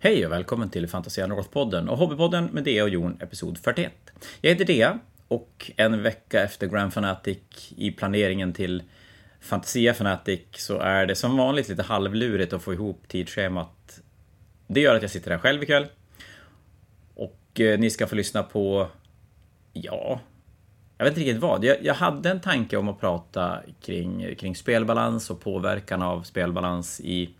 Hej och välkommen till Fantasia North-podden och Hobbypodden med Dea och Jon, episod 41. Jag heter Dea och en vecka efter Grand Fanatic i planeringen till Fantasia Fanatic så är det som vanligt lite halvlurigt att få ihop tidsschemat. Det gör att jag sitter här själv ikväll. Och eh, ni ska få lyssna på, ja, jag vet inte riktigt vad. Jag, jag hade en tanke om att prata kring, kring spelbalans och påverkan av spelbalans i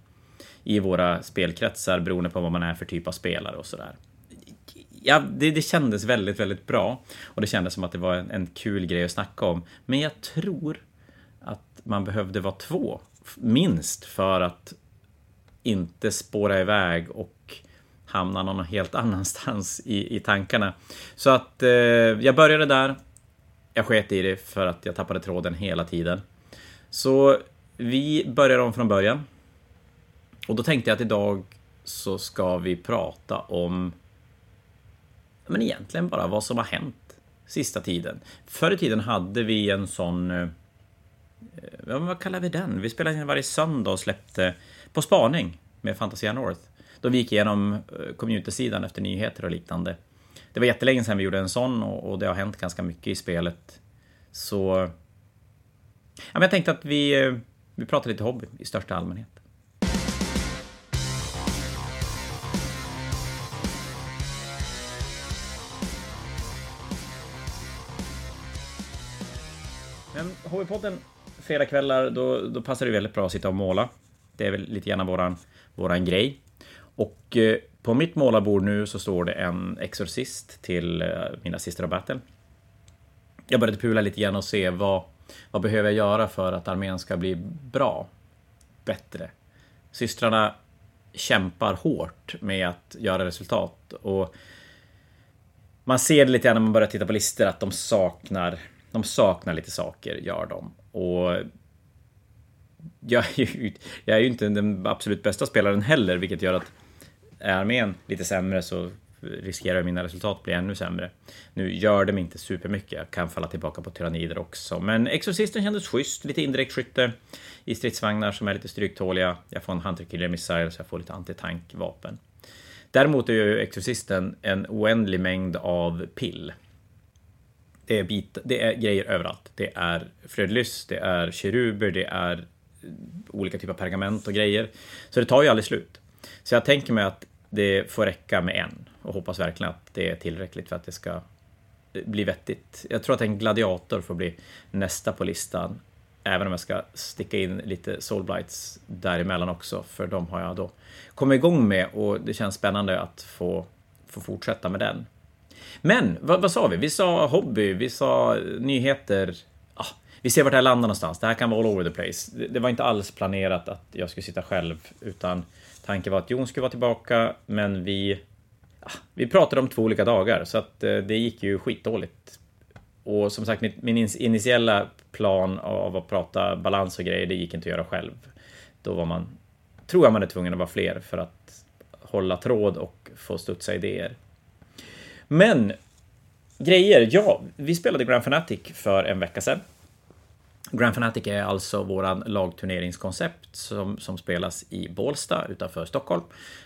i våra spelkretsar beroende på vad man är för typ av spelare och sådär. Ja, det, det kändes väldigt, väldigt bra och det kändes som att det var en, en kul grej att snacka om. Men jag tror att man behövde vara två, minst, för att inte spåra iväg och hamna någon helt annanstans i, i tankarna. Så att eh, jag började där. Jag sket i det för att jag tappade tråden hela tiden. Så vi börjar om från början. Och då tänkte jag att idag så ska vi prata om men egentligen bara vad som har hänt sista tiden. Förr i tiden hade vi en sån... Eh, ja, vad kallar vi den? Vi spelade in varje söndag och släppte På spaning med Fantasia North. Då vi gick igenom eh, community-sidan efter nyheter och liknande. Det var jättelänge sedan vi gjorde en sån och det har hänt ganska mycket i spelet. Så... Ja, men jag tänkte att vi, eh, vi pratar lite hobby i största allmänhet. Men HV-podden fredagkvällar, då, då passar det väldigt bra att sitta och måla. Det är väl lite grann våran, våran grej. Och eh, på mitt målarbord nu så står det en Exorcist till eh, mina Sister of Battle. Jag började pula lite grann och se vad, vad behöver jag göra för att armén ska bli bra? Bättre. Systrarna kämpar hårt med att göra resultat och man ser det lite grann när man börjar titta på listor att de saknar de saknar lite saker, gör de. Och jag är, ju, jag är ju inte den absolut bästa spelaren heller, vilket gör att är armén lite sämre så riskerar mina resultat bli ännu sämre. Nu gör de inte supermycket, jag kan falla tillbaka på tyrannider också. Men Exorcisten kändes schysst, lite indirekt skytte i stridsvagnar som är lite stryktåliga. Jag får en Hunter Killer Missile så jag får lite antitankvapen. Däremot är ju Exorcisten en oändlig mängd av pill. Det är, bit, det är grejer överallt. Det är flödlys, det är keruber, det är eh, olika typer av pergament och grejer. Så det tar ju aldrig slut. Så jag tänker mig att det får räcka med en och hoppas verkligen att det är tillräckligt för att det ska eh, bli vettigt. Jag tror att en gladiator får bli nästa på listan. Även om jag ska sticka in lite soulblights däremellan också, för de har jag då kommit igång med och det känns spännande att få, få fortsätta med den. Men vad, vad, sa vi? Vi sa hobby, vi sa nyheter. Ah, vi ser vart det här landar någonstans. Det här kan vara all over the place. Det, det var inte alls planerat att jag skulle sitta själv, utan tanken var att Jon skulle vara tillbaka, men vi... Ah, vi pratade om två olika dagar, så att eh, det gick ju skitdåligt. Och som sagt, min, min initiella plan av att prata balans och grejer, det gick inte att göra själv. Då var man, tror jag man är tvungen att vara fler för att hålla tråd och få studsa idéer. Men grejer, ja, vi spelade Grand Fanatic för en vecka sedan. Grand Fanatic är alltså våran lagturneringskoncept som, som spelas i Bålsta utanför Stockholm.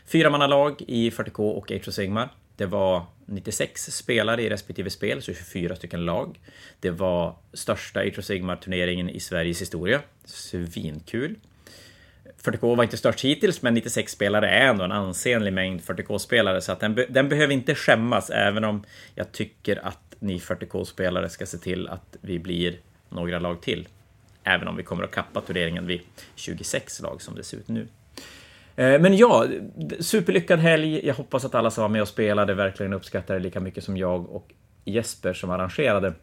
Fyramannalag i 40K och Age of Sigmar. Det var 96 spelare i respektive spel, så 24 stycken lag. Det var största Age of Sigmar-turneringen i Sveriges historia. Svinkul. 40K var inte störst hittills, men 96 spelare är ändå en ansenlig mängd 40K-spelare, så att den, be den behöver inte skämmas, även om jag tycker att ni 40K-spelare ska se till att vi blir några lag till. Även om vi kommer att kappa turneringen vid 26 lag som det ser ut nu. Eh, men ja, superlyckad helg. Jag hoppas att alla som var med och spelade verkligen uppskattade det lika mycket som jag och Jesper som arrangerade.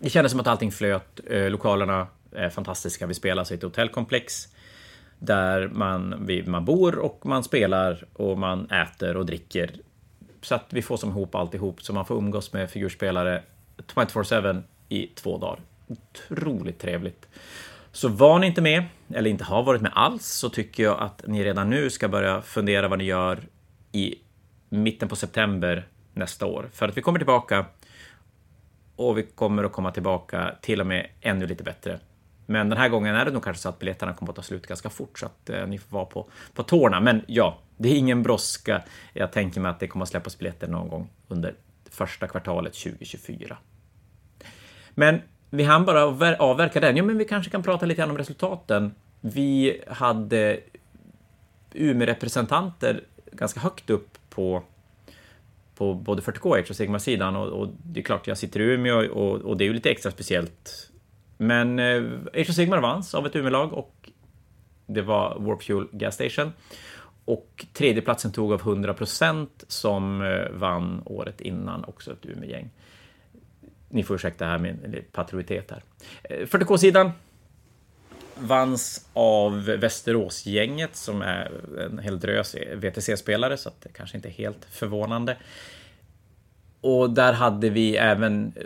Det kändes som att allting flöt. Eh, lokalerna är fantastiska. Vi spelar alltså i ett hotellkomplex där man, man bor och man spelar och man äter och dricker. Så att vi får som ihop alltihop, så man får umgås med figurspelare 24-7 i två dagar. Otroligt trevligt. Så var ni inte med, eller inte har varit med alls, så tycker jag att ni redan nu ska börja fundera vad ni gör i mitten på september nästa år. För att vi kommer tillbaka och vi kommer att komma tillbaka till och med ännu lite bättre men den här gången är det nog kanske så att biljetterna kommer att ta slut ganska fort så att eh, ni får vara på, på tårna. Men ja, det är ingen brådska. Jag tänker mig att det kommer att släppas biljetter någon gång under första kvartalet 2024. Men vi hann bara avverka den. Ja, men vi kanske kan prata lite grann om resultaten. Vi hade Umeå-representanter ganska högt upp på, på både 40K och Sigma-sidan och, och, det är klart, jag sitter i Umeå och, och det är ju lite extra speciellt. Men eh, Age of Sigmar vanns av ett Umeå-lag och det var Warp Fuel Gas Station. Och tredjeplatsen tog av 100% som eh, vann året innan också ett Umeå-gäng. Ni får ursäkta här min patriotitet här. Eh, 40K-sidan vanns av Västeråsgänget som är en hel drös VTC-spelare, så att det kanske inte är helt förvånande. Och där hade vi även eh,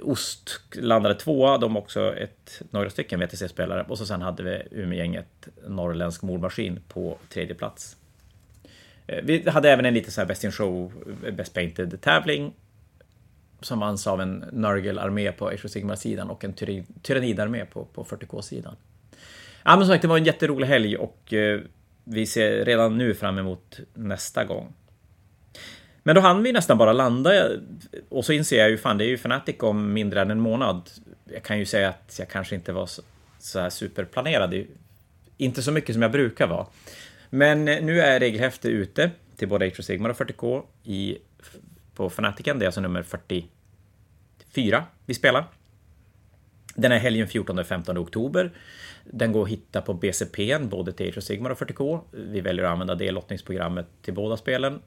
Ost landade tvåa, de också ett, några stycken VTC-spelare. Och så sen hade vi Umeå-gänget Norrländsk mordmaskin på tredje plats. Eh, vi hade även en liten så här Best in Show, eh, Best Painted-tävling som vanns av en Nurgle-armé på Age of Sigmar-sidan och en Tyrannidarmé på, på 40K-sidan. Ja, men som sagt, det var en jätterolig helg och eh, vi ser redan nu fram emot nästa gång. Men då hann vi nästan bara landa och så inser jag ju fan, det är ju Fnatic om mindre än en månad. Jag kan ju säga att jag kanske inte var så, så här superplanerad. Inte så mycket som jag brukar vara. Men nu är regelhäftet ute till både Atrio Sigmar och 40K i, på Fnaticen. Det är alltså nummer 44 vi spelar. Den är helgen 14-15 oktober. Den går att hitta på BCP, både till Atrio Sigmar och 40K. Vi väljer att använda det lottningsprogrammet till båda spelen.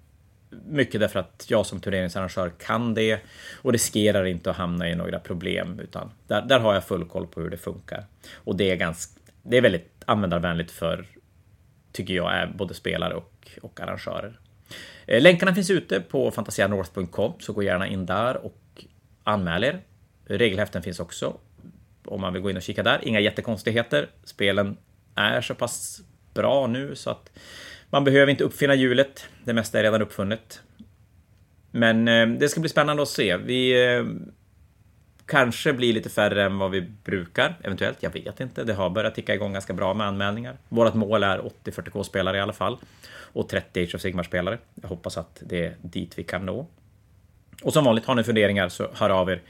Mycket därför att jag som turneringsarrangör kan det och riskerar inte att hamna i några problem, utan där, där har jag full koll på hur det funkar. Och det är ganska, det är väldigt användarvänligt för, tycker jag, är både spelare och, och arrangörer. Eh, länkarna finns ute på fantasianorth.com, så gå gärna in där och anmäl er. Regelhäften finns också om man vill gå in och kika där. Inga jättekonstigheter. Spelen är så pass bra nu så att man behöver inte uppfinna hjulet. Det mesta är redan uppfunnet. Men eh, det ska bli spännande att se. Vi eh, kanske blir lite färre än vad vi brukar, eventuellt. Jag vet inte. Det har börjat ticka igång ganska bra med anmälningar. Vårt mål är 80-40K-spelare i alla fall. Och 30 Age of Sigmar-spelare. Jag hoppas att det är dit vi kan nå. Och som vanligt, har ni funderingar så hör av er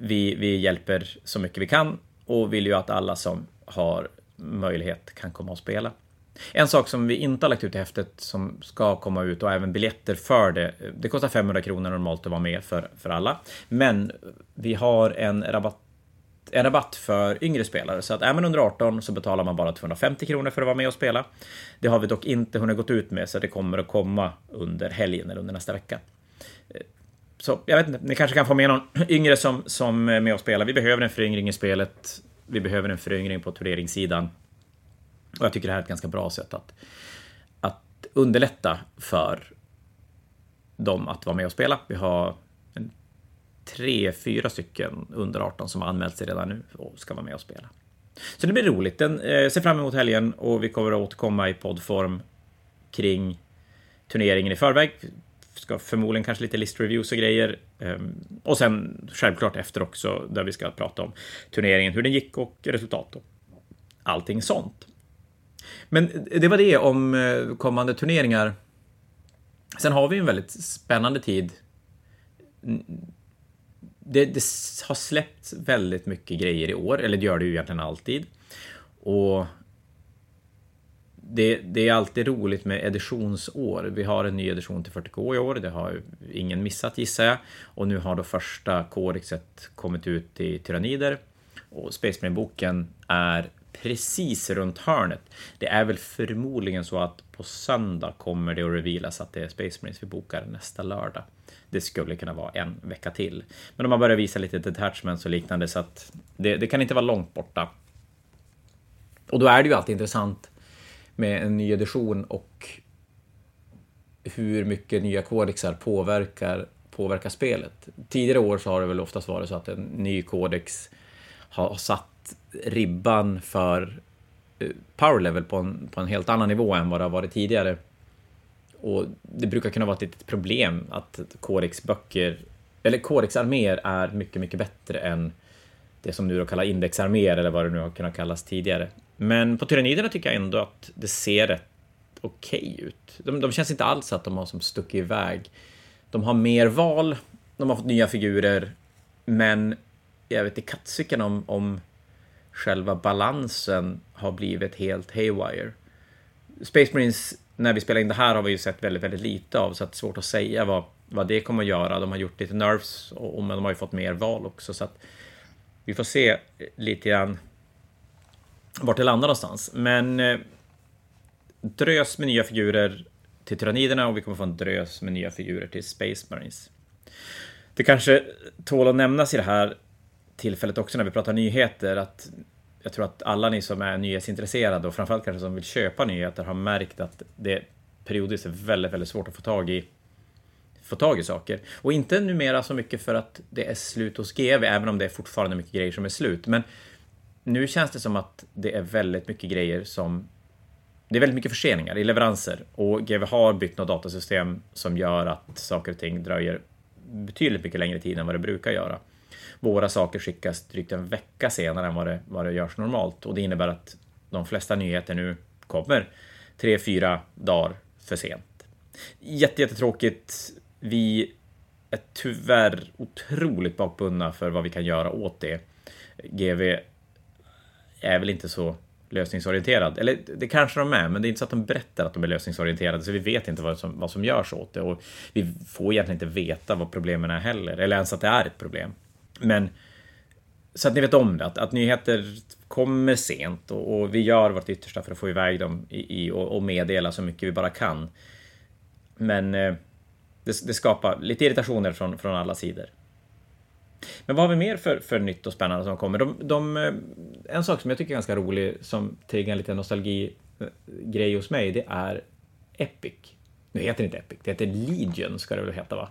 vi, vi hjälper så mycket vi kan och vill ju att alla som har möjlighet kan komma och spela. En sak som vi inte har lagt ut i häftet som ska komma ut och även biljetter för det. Det kostar 500 kronor normalt att vara med för, för alla. Men vi har en rabatt en rabatt för yngre spelare, så att är man under 18 så betalar man bara 250 kronor för att vara med och spela. Det har vi dock inte hunnit gått ut med, så det kommer att komma under helgen eller under nästa vecka. Så jag vet inte, ni kanske kan få med någon yngre som, som är med och spelar. Vi behöver en föryngring i spelet. Vi behöver en föryngring på turneringssidan. Och jag tycker det här är ett ganska bra sätt att, att underlätta för dem att vara med och spela. Vi har en, tre, fyra stycken under 18 som har anmält sig redan nu och ska vara med och spela. Så det blir roligt. Den eh, ser fram emot helgen och vi kommer att återkomma i poddform kring turneringen i förväg ska förmodligen kanske lite listreviews och grejer. Ehm, och sen självklart efter också där vi ska prata om turneringen, hur den gick och resultat och allting sånt. Men det var det om eh, kommande turneringar. Sen har vi en väldigt spännande tid. Det, det har släppts väldigt mycket grejer i år, eller det gör det ju egentligen alltid. Och det, det, är alltid roligt med editionsår. Vi har en ny edition till 40K i år, det har ingen missat gissar jag. Och nu har då första kodexet kommit ut i Tyrannider. Och Space Marine-boken är precis runt hörnet. Det är väl förmodligen så att på söndag kommer det att revealas att det är Space Marines vi bokar nästa lördag. Det skulle kunna vara en vecka till. Men de har börjat visa lite detachments och liknande så att det, det kan inte vara långt borta. Och då är det ju alltid intressant med en ny edition och hur mycket nya kodexar påverkar, påverkar spelet. Tidigare år så har det väl oftast varit så att en ny kodex har satt ribban för powerlevel power level på en, på en helt annan nivå än vad det har varit tidigare. Och det brukar kunna vara ett litet problem att kodexböcker, eller kodexarméer är mycket, mycket bättre än det som nu då kallar indexarméer eller vad det nu har kunnat kallas tidigare. Men på Tyranniderna tycker jag ändå att det ser rätt okej okay ut. De, de, känns inte alls att de har som stuckit iväg. De har mer val, de har fått nya figurer, men jag vet inte kattcykeln om, om själva balansen har blivit helt haywire. Space Marines, när vi spelar in det här, har vi ju sett väldigt, väldigt lite av, så att det är svårt att säga vad, vad det kommer att göra. De har gjort lite nerfs, och, men de har ju fått mer val också, så att vi får se lite grann vart det landar någonstans. Men eh, drös med nya figurer till Tyranniderna och vi kommer få en drös med nya figurer till Space Marines. Det kanske tål att nämnas i det här tillfället också när vi pratar nyheter att jag tror att alla ni som är nyhetsintresserade och framförallt kanske som vill köpa nyheter har märkt att det periodiskt är väldigt, väldigt svårt att få tag i få tag i saker. Och inte numera så mycket för att det är slut hos GV, även om det är fortfarande mycket grejer som är slut. Men nu känns det som att det är väldigt mycket grejer som... Det är väldigt mycket förseningar i leveranser och GV har bytt något datasystem som gör att saker och ting dröjer betydligt mycket längre tid än vad det brukar göra. Våra saker skickas drygt en vecka senare än vad det, vad det görs normalt och det innebär att de flesta nyheter nu kommer tre, fyra dagar för sent. Jättejättetråkigt. Vi är tyvärr otroligt bakbundna för vad vi kan göra åt det. GV är väl inte så lösningsorienterad. Eller det kanske de är, men det är inte så att de berättar att de är lösningsorienterade, så vi vet inte vad som, vad som görs åt det. Och vi får egentligen inte veta vad problemen är heller, eller ens att det är ett problem. Men så att ni vet om det, att, att nyheter kommer sent och, och, vi gör vårt yttersta för att få iväg dem i, i och, och, meddela så mycket vi bara kan. Men eh, det, det, skapar lite irritationer från, från alla sidor. Men vad har vi mer för, för nytt och spännande som kommer? De, de, eh, en sak som jag tycker är ganska rolig, som triggar lite nostalgi-grej hos mig, det är Epic. Nu heter det inte Epic, det heter Legion ska det väl heta va?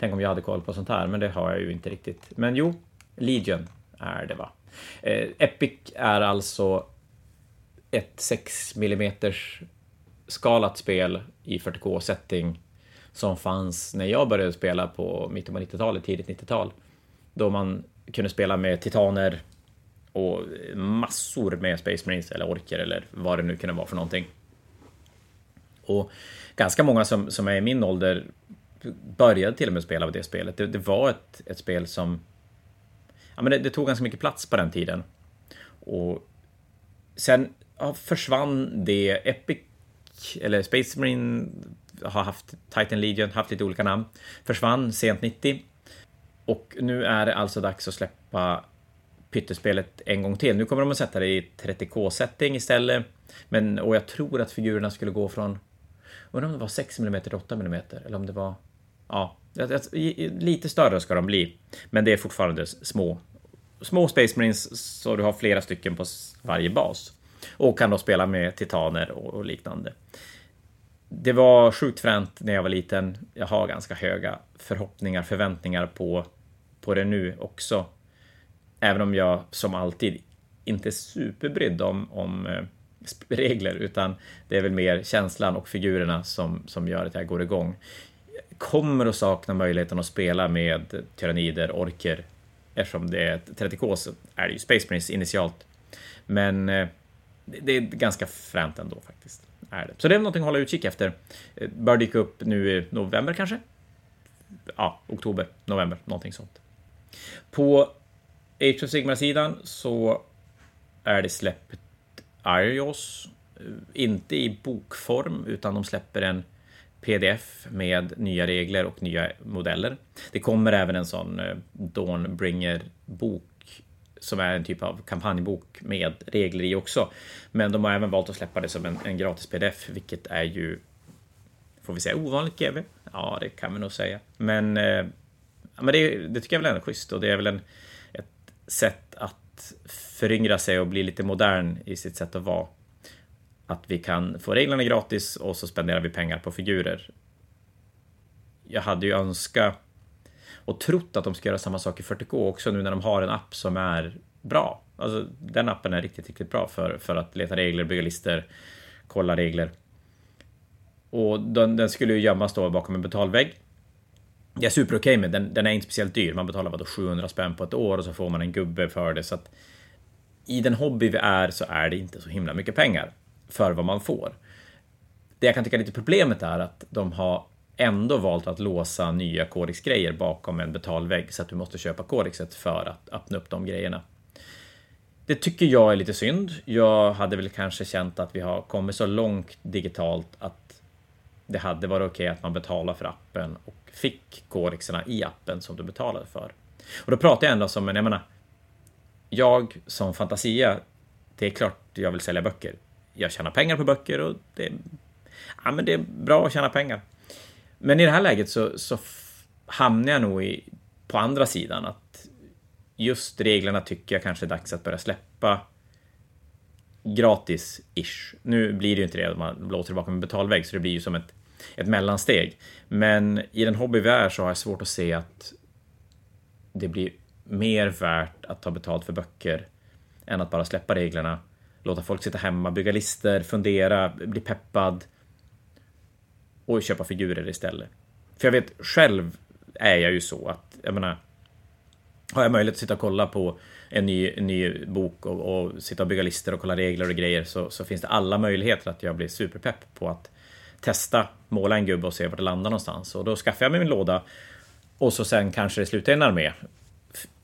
Tänk om jag hade koll på sånt här, men det har jag ju inte riktigt. Men jo, Legion är det va? Eh, Epic är alltså ett 6 mm skalat spel i 40K setting som fanns när jag började spela på mitten på 90-talet, tidigt 90-tal. Då man kunde spela med titaner och massor med Space Marines eller orker eller vad det nu kunde vara för någonting. Och ganska många som, som är i min ålder började till och med spela det spelet. Det, det var ett, ett spel som... Ja, men det, det, tog ganska mycket plats på den tiden. Och sen ja, försvann det. Epic, eller Space Marine har haft Titan Legion, haft lite olika namn. Försvann sent 90. Och nu är det alltså dags att släppa pyttespelet en gång till. Nu kommer de att sätta det i 30K-setting istället. Men, och jag tror att figurerna skulle gå från... Undrar om det var 6 mm till 8 mm, eller om det var ja, lite större ska de bli. Men det är fortfarande små, små Space Marines så du har flera stycken på varje bas. Och kan då spela med titaner och liknande. Det var sjukt fränt när jag var liten. Jag har ganska höga förhoppningar, förväntningar på, på det nu också. Även om jag som alltid inte är superbrydd om, om eh, regler, utan det är väl mer känslan och figurerna som, som gör att jag går igång kommer att sakna möjligheten att spela med tyrannider, orker. Eftersom det är 30K så är det ju Space Marines initialt. Men eh, det är ganska fränt ändå faktiskt. Är det. Så det är någonting att hålla utkik efter. Eh, bör dyka upp nu i november kanske? Ja, oktober, november, någonting sånt. På Age of Sigmar-sidan så är det släppt Arios. Eh, inte i bokform, utan de släpper en pdf med nya regler och nya modeller. Det kommer även en sån eh, Dawnbringer-bok som är en typ av kampanjbok med regler i också. Men de har även valt att släppa det som en, en gratis pdf, vilket är ju Får vi säga ovanligt GV? Ja, det kan vi nog säga. Men, eh, men det, det, tycker jag väl är schysst och det är väl en, ett sätt att föryngra sig och bli lite modern i sitt sätt att vara att vi kan få reglerna gratis och så spenderar vi pengar på figurer. Jag hade ju önskat och trott att de ska göra samma sak i 40K också nu när de har en app som är bra. Alltså, den appen är riktigt, riktigt bra för, för att leta regler, bygga listor, kolla regler. Och den, den skulle ju gömmas då bakom en betalvägg. jag är super okej okay med. Den, den är inte speciellt dyr. Man betalar vadå 700 spänn på ett år och så får man en gubbe för det. Så att i den hobby vi är så är det inte så himla mycket pengar för vad man får. Det jag kan tycka är lite problemet är att de har ändå valt att låsa nya Codex-grejer bakom en betalvägg så att du måste köpa Codexet för att öppna upp de grejerna. Det tycker jag är lite synd. Jag hade väl kanske känt att vi har kommit så långt digitalt att det hade varit okej okay att man betalar för appen och fick Codexerna i appen som du betalade för. Och då pratar jag ändå som en, jag menar, jag som Fantasia, det är klart jag vill sälja böcker. Jag tjänar pengar på böcker och det, ja, men det är bra att tjäna pengar. Men i det här läget så, så hamnar jag nog i, på andra sidan att just reglerna tycker jag kanske är dags att börja släppa gratis-ish. Nu blir det ju inte det, man blåser bakom en betalvägg, så det blir ju som ett, ett mellansteg. Men i den hobby vi är så har jag svårt att se att det blir mer värt att ta betalt för böcker än att bara släppa reglerna, låta folk sitta hemma, bygga lister, fundera, bli peppad och köpa figurer istället. För jag vet själv är jag ju så att, jag menar, har jag möjlighet att sitta och kolla på en ny, en ny bok och, och, sitta och bygga listor och kolla regler och grejer så, så finns det alla möjligheter att jag blir superpepp på att testa, måla en gubbe och se var det landar någonstans. Och då skaffar jag mig min låda och så sen kanske det slutar i en armé.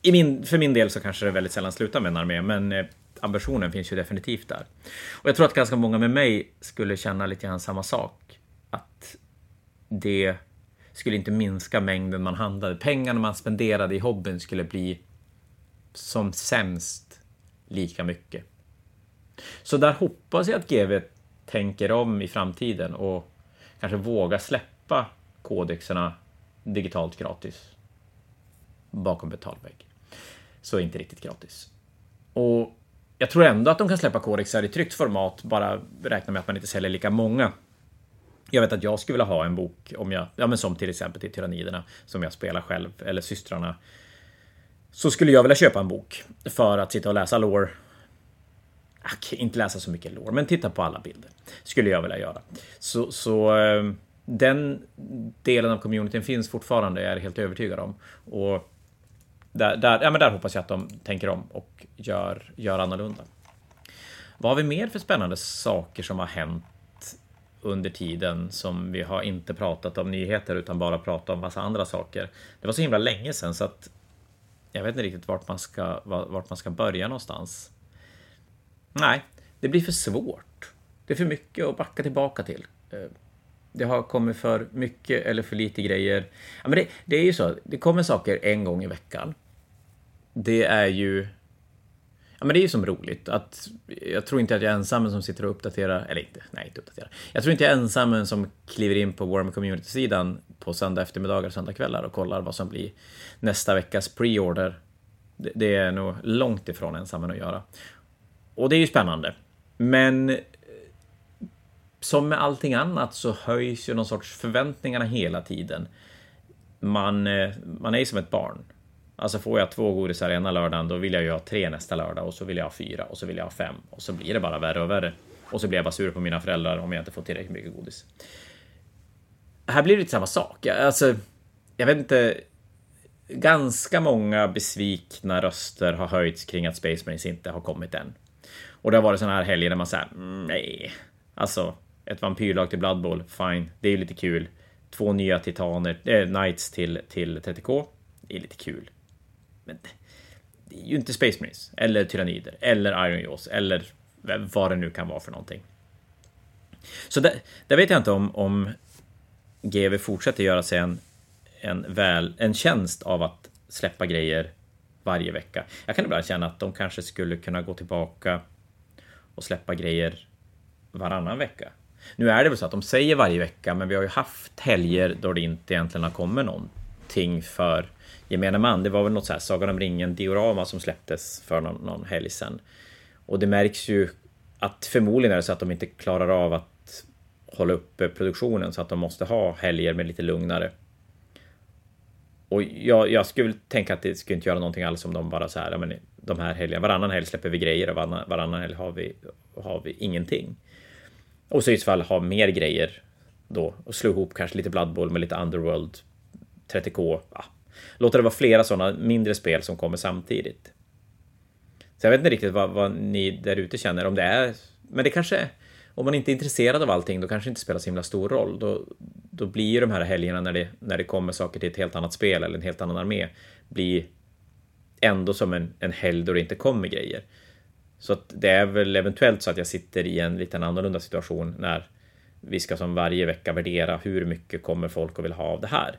I min, för min del så kanske det väldigt sällan slutar med en armé, men eh, ambitionen finns ju definitivt där. Och jag tror att ganska många med mig skulle känna lite grann samma sak. Att det skulle inte minska mängden man handlade. Pengarna man spenderade i hobbyn skulle bli som sämst lika mycket. Så där hoppas jag att GV tänker om i framtiden och kanske vågar släppa kodexerna digitalt gratis bakom betalvägg. Så inte riktigt gratis. Och jag tror ändå att de kan släppa kodexar i tryckt format, bara räkna med att man inte säljer lika många. Jag vet att jag skulle vilja ha en bok om jag, ja men som till exempel till Tyranniderna, som jag spelar själv, eller systrarna. Så skulle jag vilja köpa en bok för att sitta och läsa lore. Inte läsa så mycket lore, men titta på alla bilder. Skulle jag vilja göra. Så, så eh, den delen av communityn finns fortfarande, jag är helt övertygad om. Och där, där, ja, men där hoppas jag att de tänker om och gör, gör annorlunda. Vad har vi mer för spännande saker som har hänt under tiden som vi har inte pratat om nyheter utan bara pratat om massa andra saker. Det var så himla länge sedan så att jag vet inte riktigt vart man ska, vart man ska börja någonstans. Nej, det blir för svårt. Det är för mycket att backa tillbaka till. Eh, det har kommit för mycket eller för lite grejer. Ja, men det, det är ju så, det kommer saker en gång i veckan. Det är ju Ja, men det är ju som roligt att jag tror inte att jag är ensam som sitter och uppdaterar, eller inte, nej inte uppdaterar. Jag tror inte jag är ensam som kliver in på Warm Community-sidan på söndag eftermiddagar och söndagkvällar och kollar vad som blir nästa veckas pre-order. Det är nog långt ifrån ensam att göra. Och det är ju spännande. Men som med allting annat så höjs ju någon sorts förväntningarna hela tiden. Man, eh, man är ju som ett barn. Alltså får jag två godisar ena lördagen, då vill jag ju ha tre nästa lördag och så vill jag ha fyra och så vill jag ha fem och så blir det bara värre och värre. Och så blir jag bara sur på mina föräldrar om jag inte får tillräckligt mycket godis. Här blir det lite samma sak. Alltså, jag vet inte. Ganska många besvikna röster har höjts kring att Space Marines inte har kommit än. Och det har varit sådana här helger där man säger mm, nej. Alltså, ett vampyrlag till Blood Bowl, fine, det är ju lite kul. Två nya titaner, äh, Knights till, till 30K, det är lite kul. Men det är ju inte Space Marines, eller Tyrannider, eller Iron Jaws, eller vad det nu kan vara för någonting. Så där, där vet jag inte om, om GV fortsätter göra sig en, en, väl, en tjänst av att släppa grejer varje vecka. Jag kan ibland känna att de kanske skulle kunna gå tillbaka och släppa grejer varannan vecka. Nu är det väl så att de säger varje vecka, men vi har ju haft helger då det inte egentligen har kommit någonting för gemene man. Det var väl något så här Sagan om ringen diorama som släpptes för någon, någon helg sedan. Och det märks ju att förmodligen är det så att de inte klarar av att hålla uppe produktionen så att de måste ha helger med lite lugnare. Och jag, jag skulle tänka att det skulle inte göra någonting alls om de bara så här, men de här helgerna, varannan helg släpper vi grejer och varannan, varannan helg har vi, har vi ingenting. Och så i så fall ha mer grejer då och slå ihop kanske lite Blood Bowl med lite Underworld 30K. Ja. Låta det vara flera sådana mindre spel som kommer samtidigt. Så jag vet inte riktigt vad, vad ni där ute känner, om det är... Men det kanske... Om man inte är intresserad av allting, då kanske det inte spelar så himla stor roll. Då, då blir ju de här helgerna när det, när det kommer saker till ett helt annat spel eller en helt annan armé, blir ändå som en, en helg då det inte kommer grejer. Så att det är väl eventuellt så att jag sitter i en lite annorlunda situation när vi ska som varje vecka värdera hur mycket kommer folk att vilja ha av det här.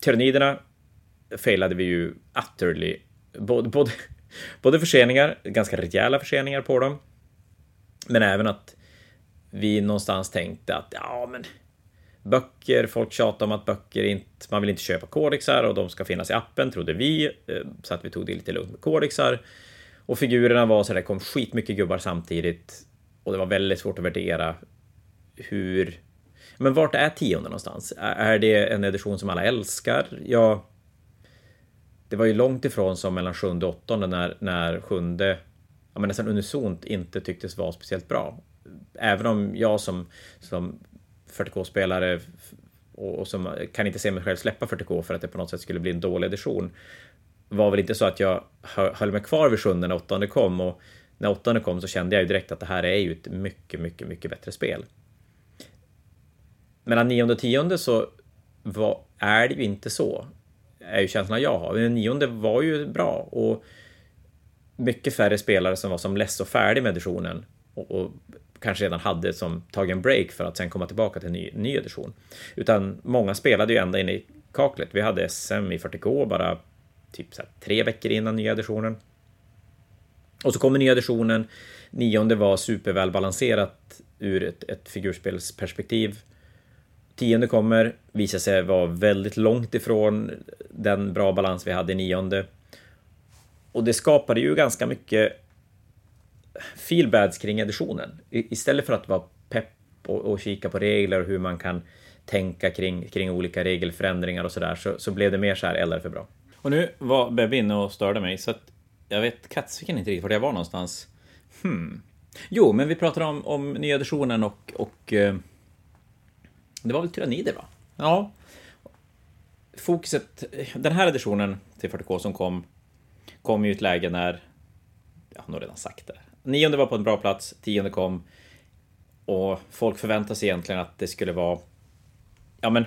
Tyranniderna failade vi ju utterly. Både, både, både förseningar, ganska rejäla förseningar på dem, men även att vi någonstans tänkte att ja, men böcker, folk tjatar om att böcker inte, man vill inte köpa kodexar och de ska finnas i appen, trodde vi, eh, så att vi tog det lite lugnt med kodexar. Och figurerna var så det kom skitmycket gubbar samtidigt och det var väldigt svårt att värdera hur... Men vart är tionde någonstans? Är det en edition som alla älskar? Ja... Det var ju långt ifrån som mellan sjunde och åttonde när, när sjunde ja, men nästan unisont inte tycktes vara speciellt bra. Även om jag som, som 40K-spelare och, och som kan inte se mig själv släppa 40K för att det på något sätt skulle bli en dålig edition var väl inte så att jag höll mig kvar vid sjunde när åttonde kom och när åttonde kom så kände jag ju direkt att det här är ju ett mycket, mycket, mycket bättre spel. Mellan nionde och tionde så var, är det ju inte så, är ju känslan jag har. Den nionde var ju bra och mycket färre spelare som var som less och färdig med editionen och, och kanske redan hade som tagit en break för att sen komma tillbaka till en ny, ny edition. Utan många spelade ju ända in i kaklet. Vi hade SM i 40K bara typ så tre veckor innan nya editionen. Och så kommer nya editionen. Nionde var supervälbalanserat ur ett, ett figurspelsperspektiv. Tionde kommer, visar sig vara väldigt långt ifrån den bra balans vi hade i nionde. Och det skapade ju ganska mycket feelbads kring editionen. Istället för att vara pepp och, och kika på regler och hur man kan tänka kring, kring olika regelförändringar och sådär, så, så blev det mer så här, eldar för bra. Och nu var Bebbe inne och störde mig, så att jag vet katsiken inte riktigt var jag var någonstans. Hmm. Jo, men vi pratade om, om nya editionen och, och eh, det var väl tyrannider, va? Ja. Fokuset, den här editionen till 40K som kom, kom ju i ett läge när, jag har nog redan sagt det, nionde var på en bra plats, tionde kom och folk förväntade sig egentligen att det skulle vara, ja men,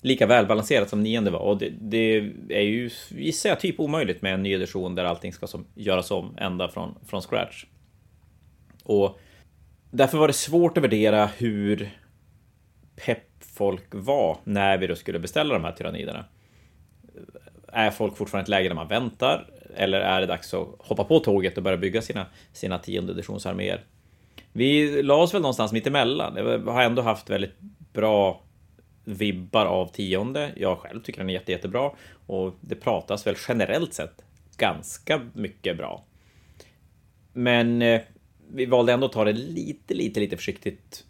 lika välbalanserat som nionde var. Och det, det är ju, gissar jag, typ omöjligt med en ny edition där allting ska som, göras om ända från, från scratch. Och därför var det svårt att värdera hur pepp folk var när vi då skulle beställa de här tyranniderna. Är folk fortfarande i ett läge där man väntar? Eller är det dags att hoppa på tåget och börja bygga sina, sina tionde editionsarméer? Vi la oss väl någonstans mitt emellan. Vi har ändå haft väldigt bra vibbar av tionde. Jag själv tycker den är jätte, jättebra och det pratas väl generellt sett ganska mycket bra. Men eh, vi valde ändå att ta det lite, lite, lite försiktigt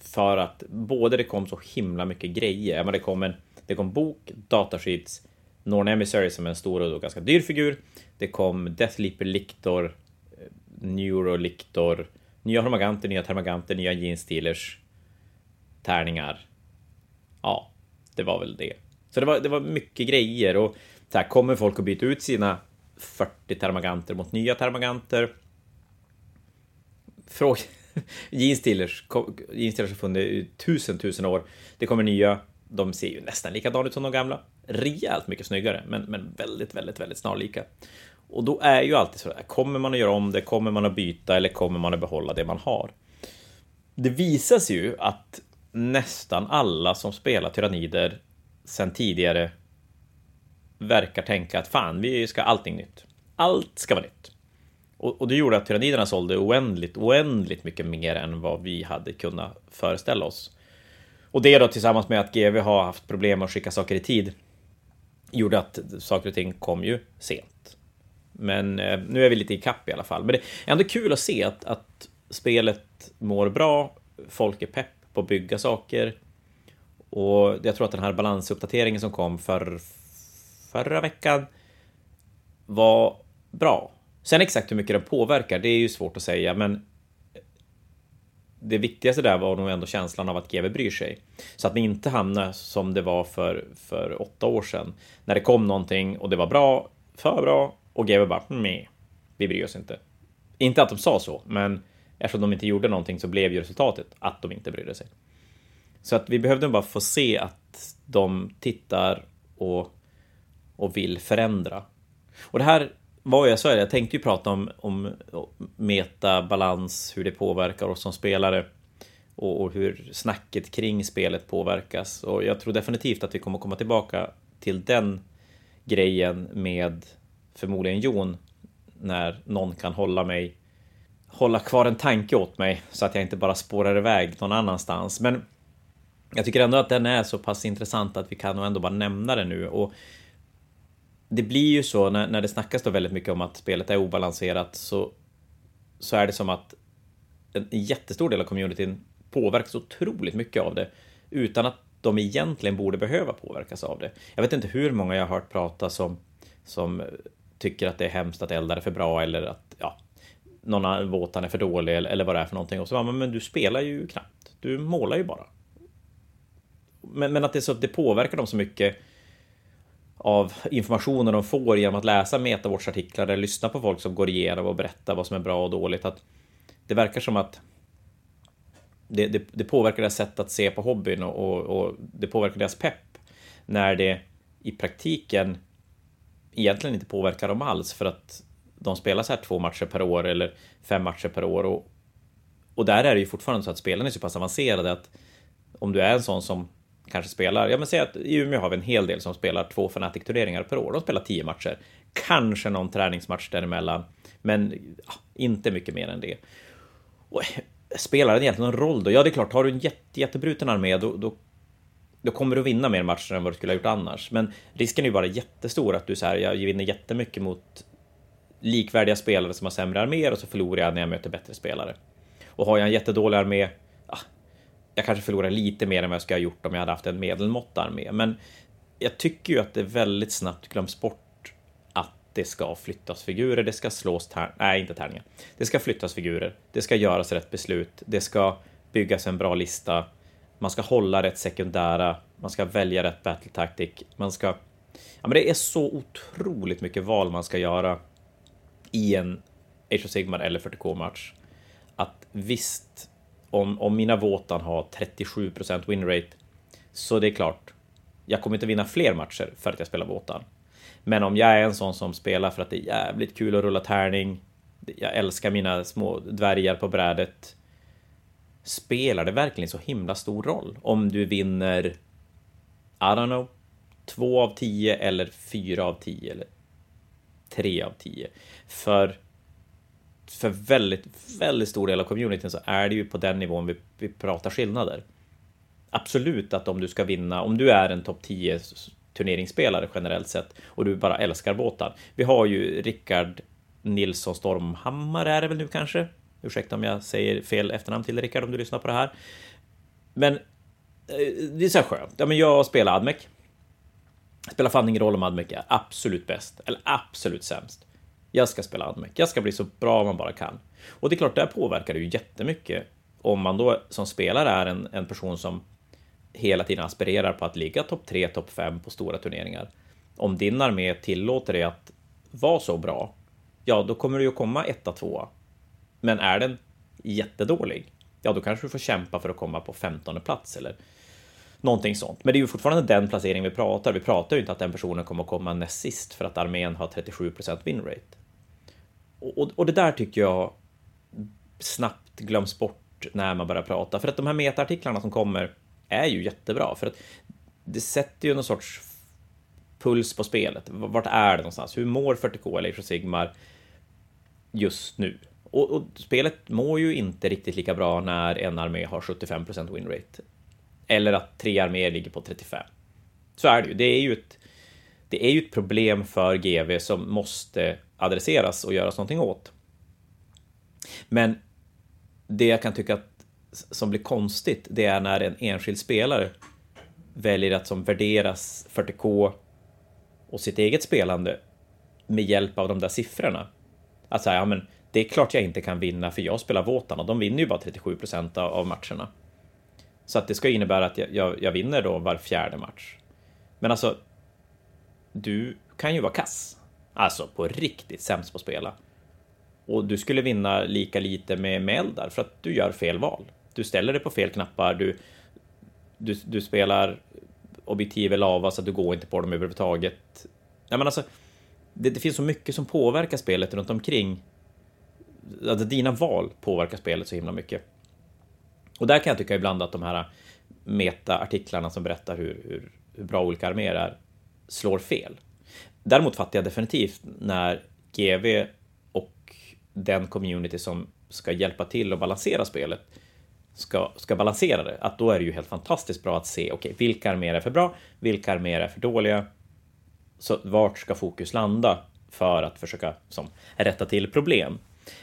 för att både det kom så himla mycket grejer. Men det kom en det kom bok, datasheets, Norn Emissary som är en stor och ganska dyr figur. Det kom Deathleaper Lictor, eh, Neuro Lictor, nya Hormaganter, nya Termaganter, nya Gene Stealers, tärningar, ja, det var väl det. Så det var, det var mycket grejer och så här, kommer folk att byta ut sina 40 termaganter mot nya termaganter? Fråga... Jeans Dealers har funnits i tusen, tusen år. Det kommer nya, de ser ju nästan likadana ut som de gamla. Rejält mycket snyggare, men, men väldigt, väldigt, väldigt snarlika. Och då är ju alltid så kommer man att göra om det, kommer man att byta eller kommer man att behålla det man har? Det visar sig ju att nästan alla som spelar tyrannider sen tidigare verkar tänka att fan, vi ska ha allting nytt. Allt ska vara nytt. Och, och det gjorde att tyranniderna sålde oändligt, oändligt mycket mer än vad vi hade kunnat föreställa oss. Och det då tillsammans med att GV har haft problem att skicka saker i tid gjorde att saker och ting kom ju sent. Men eh, nu är vi lite i kapp i alla fall. Men det är ändå kul att se att, att spelet mår bra, folk är pepp på att bygga saker. Och jag tror att den här balansuppdateringen som kom för förra veckan var bra. Sen exakt hur mycket den påverkar, det är ju svårt att säga, men det viktigaste där var nog ändå känslan av att GW bryr sig. Så att ni inte hamnar som det var för, för åtta år sedan. När det kom någonting och det var bra, för bra och GW bara mm, nej, vi bryr oss inte. Inte att de sa så, men eftersom de inte gjorde någonting så blev ju resultatet att de inte brydde sig. Så att vi behövde bara få se att de tittar och, och vill förändra. Och det här var jag sa, jag tänkte ju prata om, om meta, balans, hur det påverkar oss som spelare och, och, hur snacket kring spelet påverkas. Och jag tror definitivt att vi kommer komma tillbaka till den grejen med förmodligen Jon när någon kan hålla mig hålla kvar en tanke åt mig så att jag inte bara spårar iväg någon annanstans. Men jag tycker ändå att den är så pass intressant att vi kan nog ändå bara nämna det nu. Och det blir ju så när, när det snackas då väldigt mycket om att spelet är obalanserat så, så är det som att en jättestor del av communityn påverkas otroligt mycket av det utan att de egentligen borde behöva påverkas av det. Jag vet inte hur många jag har hört prata som, som tycker att det är hemskt att eldar är för bra eller att ja, någon av våtan är för dålig eller, eller vad det är för någonting. Och så bara, men du spelar ju knappt. Du målar ju bara. Men, men att det, så, det påverkar dem så mycket av informationen de får genom att läsa metavårdsartiklar eller lyssna på folk som går igenom och berättar vad som är bra och dåligt. Att det verkar som att det, det, det påverkar deras sätt att se på hobbyn och, och, och, det påverkar deras pepp när det i praktiken egentligen inte påverkar dem alls för att de spelar så här två matcher per år eller fem matcher per år och, och där är det ju fortfarande så att spelarna är så pass avancerade att om du är en sån som kanske spelar, ja men säg att i Umeå har vi en hel del som spelar två Fnatic-turneringar per år. De spelar tio matcher. Kanske någon träningsmatch däremellan, men ja, inte mycket mer än det. Och, eh, spelar det egentligen någon roll då? Ja, det är klart, har du en jätte, jättebruten armé, då, då, då kommer du vinna mer matcher än vad du skulle ha gjort annars. Men risken är ju bara jättestor att du så här, jag vinner jättemycket mot likvärdiga spelare som har sämre arméer och så förlorar jag när jag möter bättre spelare. Och har jag en jättedålig armé, jag kanske förlorar lite mer än vad jag skulle ha gjort om jag hade haft en medelmåtta armé. Men jag tycker ju att det väldigt snabbt glöms bort att det ska flyttas figurer, det ska slås tärningar, nej inte tärningar. Det ska flyttas figurer, det ska göras rätt beslut, det ska byggas en bra lista, man ska hålla rätt sekundära, man ska välja rätt battle tactic, man ska... Ja men det är så otroligt mycket val man ska göra i en Age of Sigmar eller 40K-match. Att visst, om, om mina Våtan har 37 procent winrate så det är klart, jag kommer inte vinna fler matcher för att jag spelar Våtan. Men om jag är en sån som spelar för att det är jävligt kul att rulla tärning, jag älskar mina små dvärgar på brädet. Spelar det verkligen så himla stor roll om du vinner, I don't know, två av tio eller fyra av tio eller tre av tio? För för väldigt, väldigt stor del av communityn så är det ju på den nivån vi, vi pratar skillnader. Absolut att om du ska vinna, om du är en topp 10 turneringsspelare generellt sett och du bara älskar båtar. Vi har ju Rickard Nilsson Stormhammar är det väl nu kanske? Ursäkta om jag säger fel efternamn till Rickard om du lyssnar på det här. Men eh, det är så här skönt. Ja, men jag spelar Admec. Spelar fan ingen roll om Admec är absolut bäst eller absolut sämst. Jag ska spela Admec. Jag ska bli så bra man bara kan. Och det är klart, det påverkar det ju jättemycket. Om man då som spelare är en, en person som hela tiden aspirerar på att ligga topp 3, topp 5 på stora turneringar. Om din armé tillåter dig att vara så bra, ja, då kommer du ju komma etta, tvåa. Men är den jättedålig, ja, då kanske du får kämpa för att komma på 15 plats eller någonting sånt. Men det är ju fortfarande den placering vi pratar. Vi pratar ju inte att den personen kommer att komma näst sist för att armén har 37% winrate. Och, och det där tycker jag snabbt glöms bort när man börjar prata. För att de här metaartiklarna som kommer är ju jättebra. För att det sätter ju någon sorts puls på spelet. Vart är det någonstans? Hur mår 40K eller Age Sigmar just nu? Och, och, spelet mår ju inte riktigt lika bra när en armé har 75% winrate. Eller att tre arméer ligger på 35. Så är det ju. Det är ju ett, det är ju ett problem för GV som måste adresseras och göras någonting åt. Men det jag kan tycka att, som blir konstigt, det är när en enskild spelare väljer att som värderas 40K och sitt eget spelande med hjälp av de där siffrorna. Att säga, ja men Det är klart jag inte kan vinna, för jag spelar Våtan och de vinner ju bara 37 procent av, av matcherna. Så att det ska innebära att jag, jag, jag vinner då var fjärde match. Men alltså, du kan ju vara kass. Alltså på riktigt sämst på att spela. Och du skulle vinna lika lite med, med Eldar för att du gör fel val. Du ställer dig på fel knappar, du, du, du spelar objektiv lava så att du går inte på dem överhuvudtaget. Nej, men alltså, det, det finns så mycket som påverkar spelet runt omkring. Alltså, dina val påverkar spelet så himla mycket. Och där kan jag tycka ibland att de här meta-artiklarna som berättar hur, hur, hur bra olika arméer är slår fel. Däremot fattar jag definitivt när GV och den community som ska hjälpa till att balansera spelet ska, ska balansera det, att då är det ju helt fantastiskt bra att se, okej, okay, vilka arméer är för bra, vilka arméer är för dåliga? Så vart ska fokus landa för att försöka som, rätta till problem?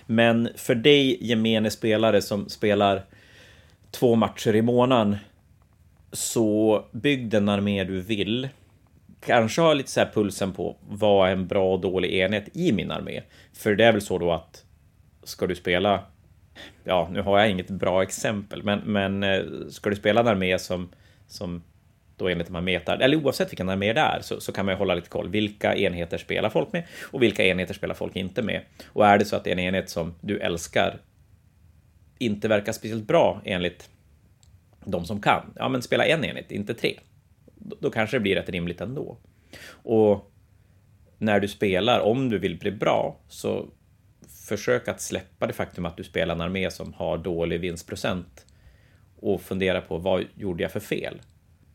Men för dig, gemene spelare som spelar två matcher i månaden, så bygg den armé du vill. Kanske ha lite så här pulsen på vad är en bra och dålig enhet i min armé? För det är väl så då att ska du spela ja, nu har jag inget bra exempel, men, men eh, ska du spela en armé som, som då enligt de här metar, eller oavsett vilken armé det är, så, så kan man ju hålla lite koll. Vilka enheter spelar folk med och vilka enheter spelar folk inte med? Och är det så att det är en enhet som du älskar inte verkar speciellt bra enligt de som kan, ja men spela en enhet, inte tre. Då, då kanske det blir rätt rimligt ändå. Och när du spelar, om du vill bli bra, så försök att släppa det faktum att du spelar en armé som har dålig vinstprocent och fundera på vad gjorde jag för fel?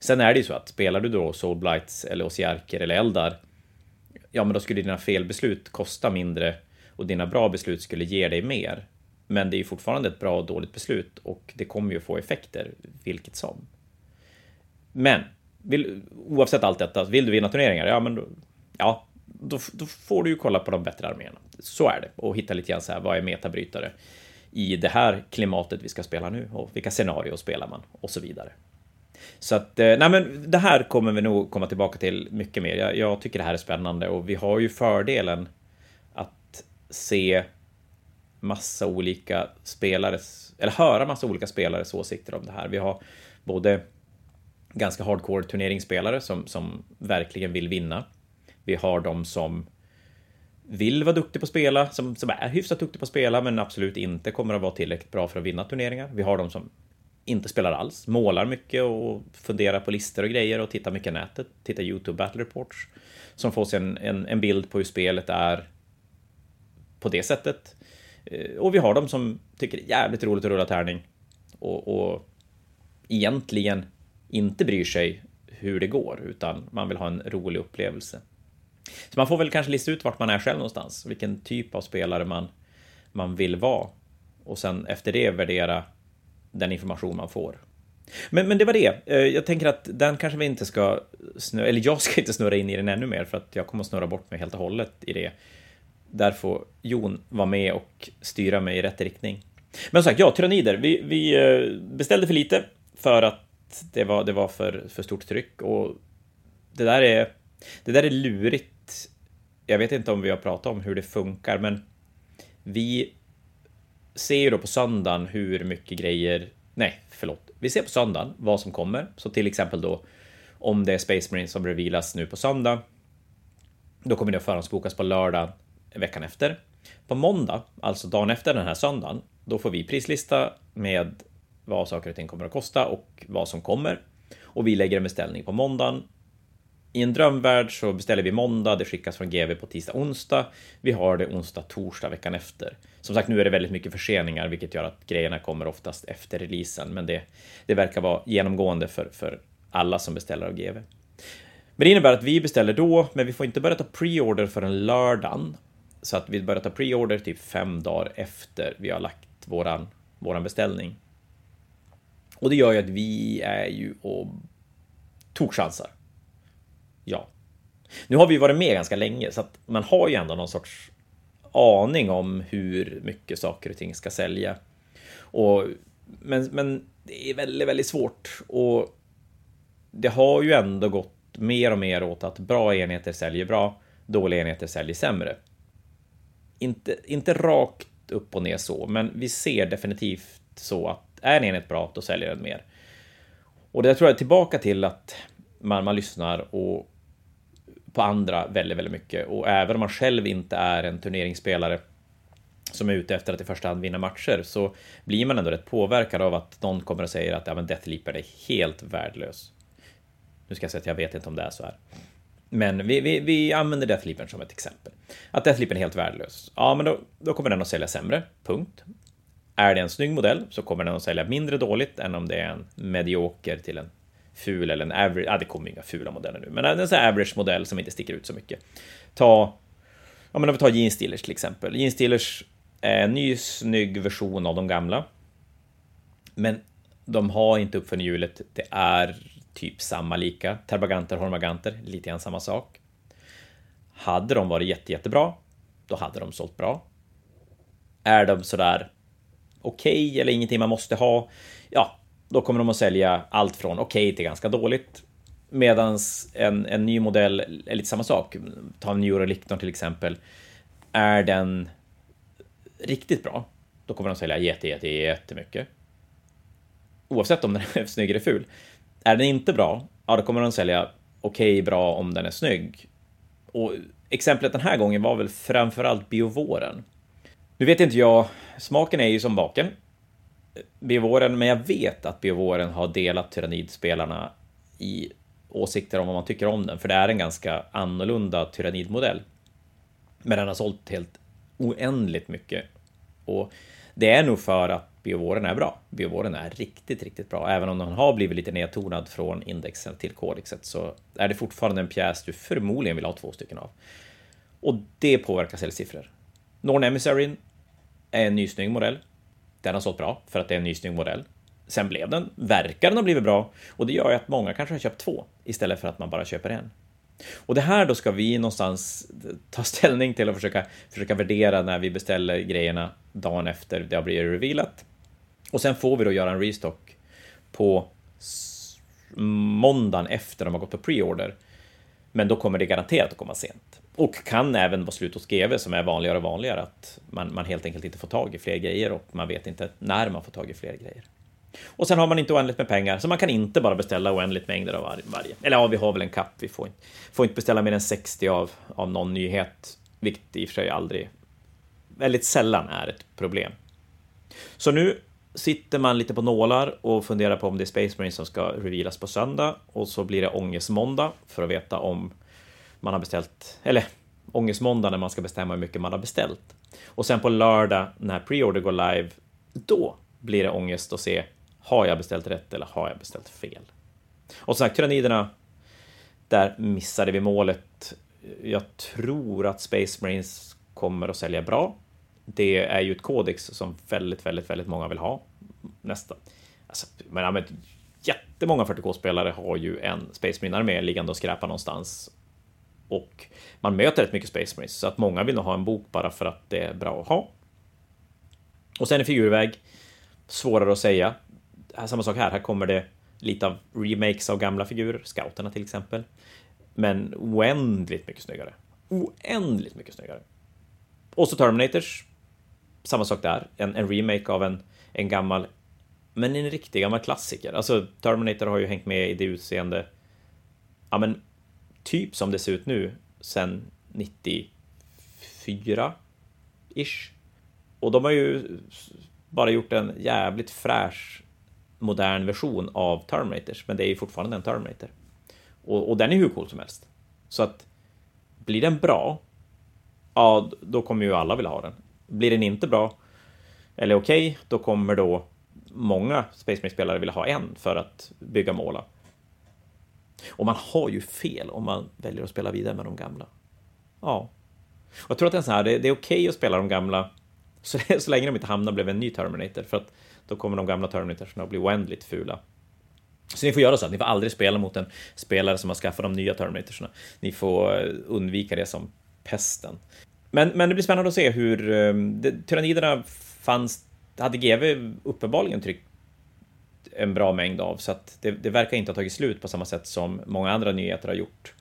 Sen är det ju så att spelar du då Soulblights eller Osiarker eller Eldar, ja, men då skulle dina felbeslut kosta mindre och dina bra beslut skulle ge dig mer. Men det är ju fortfarande ett bra och dåligt beslut och det kommer ju få effekter, vilket som. Men vill, oavsett allt detta, vill du vinna turneringar? Ja, men då, ja, då, då, får du ju kolla på de bättre arméerna. Så är det. Och hitta lite grann så här, vad är metabrytare i det här klimatet vi ska spela nu? Och vilka scenarier spelar man? Och så vidare. Så att, eh, nej men det här kommer vi nog komma tillbaka till mycket mer. Jag, jag tycker det här är spännande och vi har ju fördelen att se massa olika spelares, eller höra massa olika spelares åsikter om det här. Vi har både ganska hardcore turneringsspelare som, som verkligen vill vinna vi har de som vill vara duktig på att spela, som, som är hyfsat duktig på att spela, men absolut inte kommer att vara tillräckligt bra för att vinna turneringar. Vi har de som inte spelar alls, målar mycket och funderar på listor och grejer och tittar mycket nätet, tittar YouTube Battle Reports, som får sig en, en, en bild på hur spelet är på det sättet. Eh, och vi har de som tycker det är jävligt roligt att rulla tärning och, och egentligen inte bryr sig hur det går, utan man vill ha en rolig upplevelse. Så man får väl kanske lista ut vart man är själv någonstans, vilken typ av spelare man, man vill vara. Och sen efter det värdera den information man får. Men, men det var det. Eh, jag tänker att den kanske vi inte ska snurra, eller jag ska inte snurra in i den ännu mer för att jag kommer att snurra bort mig helt och hållet i det. Där får Jon vara med och styra mig i rätt riktning. Men som sagt, ja, tyrannider. Vi, vi eh, beställde för lite för att det var, det var för, för stort tryck. Och det där är, det där är lurigt. Jag vet inte om vi har pratat om hur det funkar, men vi ser ju då på söndagen hur mycket grejer, nej, förlåt, vi ser på söndagen vad som kommer, så till exempel då om det är Space Marine som revealas nu på söndag, då kommer det att förhandsbokas på lördag veckan efter. På måndag, alltså dagen efter den här söndagen, då får vi prislista med vad saker och ting kommer att kosta och vad som kommer. Och vi lägger en beställning på måndagen i en drömvärld så beställer vi måndag, det skickas från GV på tisdag, onsdag. Vi har det onsdag, torsdag veckan efter. Som sagt, nu är det väldigt mycket förseningar, vilket gör att grejerna kommer oftast efter releasen, men det, det verkar vara genomgående för, för alla som beställer av GV. Men det innebär att vi beställer då, men vi får inte börja ta preorder förrän lördagen. Så att vi börjar ta preorder typ fem dagar efter vi har lagt våran, våran beställning. Och det gör ju att vi är ju och tokchansar. Ja. Nu har vi varit med ganska länge, så att man har ju ändå någon sorts aning om hur mycket saker och ting ska sälja. Och, men, men det är väldigt, väldigt svårt och det har ju ändå gått mer och mer åt att bra enheter säljer bra, dåliga enheter säljer sämre. Inte, inte rakt upp och ner så, men vi ser definitivt så att är en enhet bra, då säljer den mer. Och det tror jag är tillbaka till att man, man lyssnar och på andra väldigt, väldigt mycket. Och även om man själv inte är en turneringsspelare som är ute efter att i första hand vinna matcher så blir man ändå rätt påverkad av att någon kommer och säger att ja, men Deathleaper är helt värdelös. Nu ska jag säga att jag vet inte om det är så här. Men vi, vi, vi använder Deathleapen som ett exempel. Att Deathleapen är helt värdelös. Ja, men då, då kommer den att sälja sämre. Punkt. Är det en snygg modell så kommer den att sälja mindre dåligt än om det är en medioker till en ful eller en average. Ja, det kommer inga fula modeller nu, men en sån här average modell som inte sticker ut så mycket. Ta, ja, men om vi tar Jeans Steelers till exempel. Jeans Steelers är en ny snygg version av de gamla. Men de har inte uppfunnit hjulet. Det är typ samma lika. Terbaganter, Hormaganter, lite grann samma sak. Hade de varit jätte, jättebra, då hade de sålt bra. Är de sådär okej okay, eller ingenting man måste ha, ja, då kommer de att sälja allt från okej okay till ganska dåligt. Medan en, en ny modell är lite samma sak. Ta en Neurolicton till exempel. Är den riktigt bra, då kommer de sälja jätte, jätte, jättemycket. Oavsett om den är snygg eller ful. Är den inte bra, ja då kommer de sälja okej okay, bra om den är snygg. Och exemplet den här gången var väl framförallt biovåren. Nu vet inte jag, smaken är ju som baken. Biovåren, men jag vet att Biovåren har delat Tyrannidspelarna i åsikter om vad man tycker om den, för det är en ganska annorlunda Tyrannidmodell. Men den har sålt helt oändligt mycket. Och det är nog för att biovåren är bra. Biovåren är riktigt, riktigt bra. Även om den har blivit lite nedtonad från indexen till kodexet så är det fortfarande en pjäs du förmodligen vill ha två stycken av. Och det påverkar säljsiffror. Norn Emissaryn är en ny snygg modell. Den har sålt bra för att det är en ny snygg modell. Sen blev den, verkar den ha blivit bra och det gör ju att många kanske har köpt två istället för att man bara köper en. Och det här då ska vi någonstans ta ställning till och försöka, försöka värdera när vi beställer grejerna dagen efter det har blivit revealat. Och sen får vi då göra en restock på måndagen efter de har gått på preorder. Men då kommer det garanterat att komma sent. Och kan även vara slut hos GV som är vanligare och vanligare att man, man helt enkelt inte får tag i fler grejer och man vet inte när man får tag i fler grejer. Och sen har man inte oändligt med pengar, så man kan inte bara beställa oändligt mängder av varje. Eller ja, vi har väl en kapp, vi får, får inte beställa mer än 60 av, av någon nyhet, vilket i och för sig aldrig, väldigt sällan är ett problem. Så nu sitter man lite på nålar och funderar på om det är Space Marine som ska revealas på söndag och så blir det ångestmåndag för att veta om man har beställt, eller ångestmåndag när man ska bestämma hur mycket man har beställt. Och sen på lördag när preorder går live, då blir det ångest att se har jag beställt rätt eller har jag beställt fel? Och som sagt, tyranniderna, där missade vi målet. Jag tror att Space Marines kommer att sälja bra. Det är ju ett kodex som väldigt, väldigt, väldigt många vill ha. Nästan. Alltså, men, men jättemånga 40K-spelare har ju en Space Marine-armé liggande och skräpa någonstans. Och man möter rätt mycket Space Marines, så att många vill nog ha en bok bara för att det är bra att ha. Och sen är figurväg, svårare att säga samma sak här, här kommer det lite av remakes av gamla figurer, scouterna till exempel. Men oändligt mycket snyggare. Oändligt mycket snyggare. Och så Terminators. Samma sak där, en, en remake av en, en gammal, men en riktig gammal klassiker. Alltså Terminator har ju hängt med i det utseende, ja men typ som det ser ut nu, sen 94 ish. Och de har ju bara gjort en jävligt fräsch modern version av Terminators, men det är ju fortfarande en Terminator. Och, och den är hur cool som helst. Så att blir den bra, ja, då kommer ju alla vilja ha den. Blir den inte bra, eller okej, okay, då kommer då många Space Marine-spelare vilja ha en för att bygga måla. Och man har ju fel om man väljer att spela vidare med de gamla. Ja. Och jag tror att det är så här, det, det är okej okay att spela de gamla så, så länge de inte hamnar bredvid en ny Terminator, för att då kommer de gamla Terminatorserna att bli oändligt fula. Så ni får göra så att ni får aldrig spela mot en spelare som har skaffat de nya Terminatorserna. Ni får eh, undvika det som pesten. Men, men det blir spännande att se hur... Eh, det, tyranniderna fanns... hade GV uppenbarligen tryckt en bra mängd av, så att det, det, verkar inte ha tagit slut på samma sätt som många andra nyheter har gjort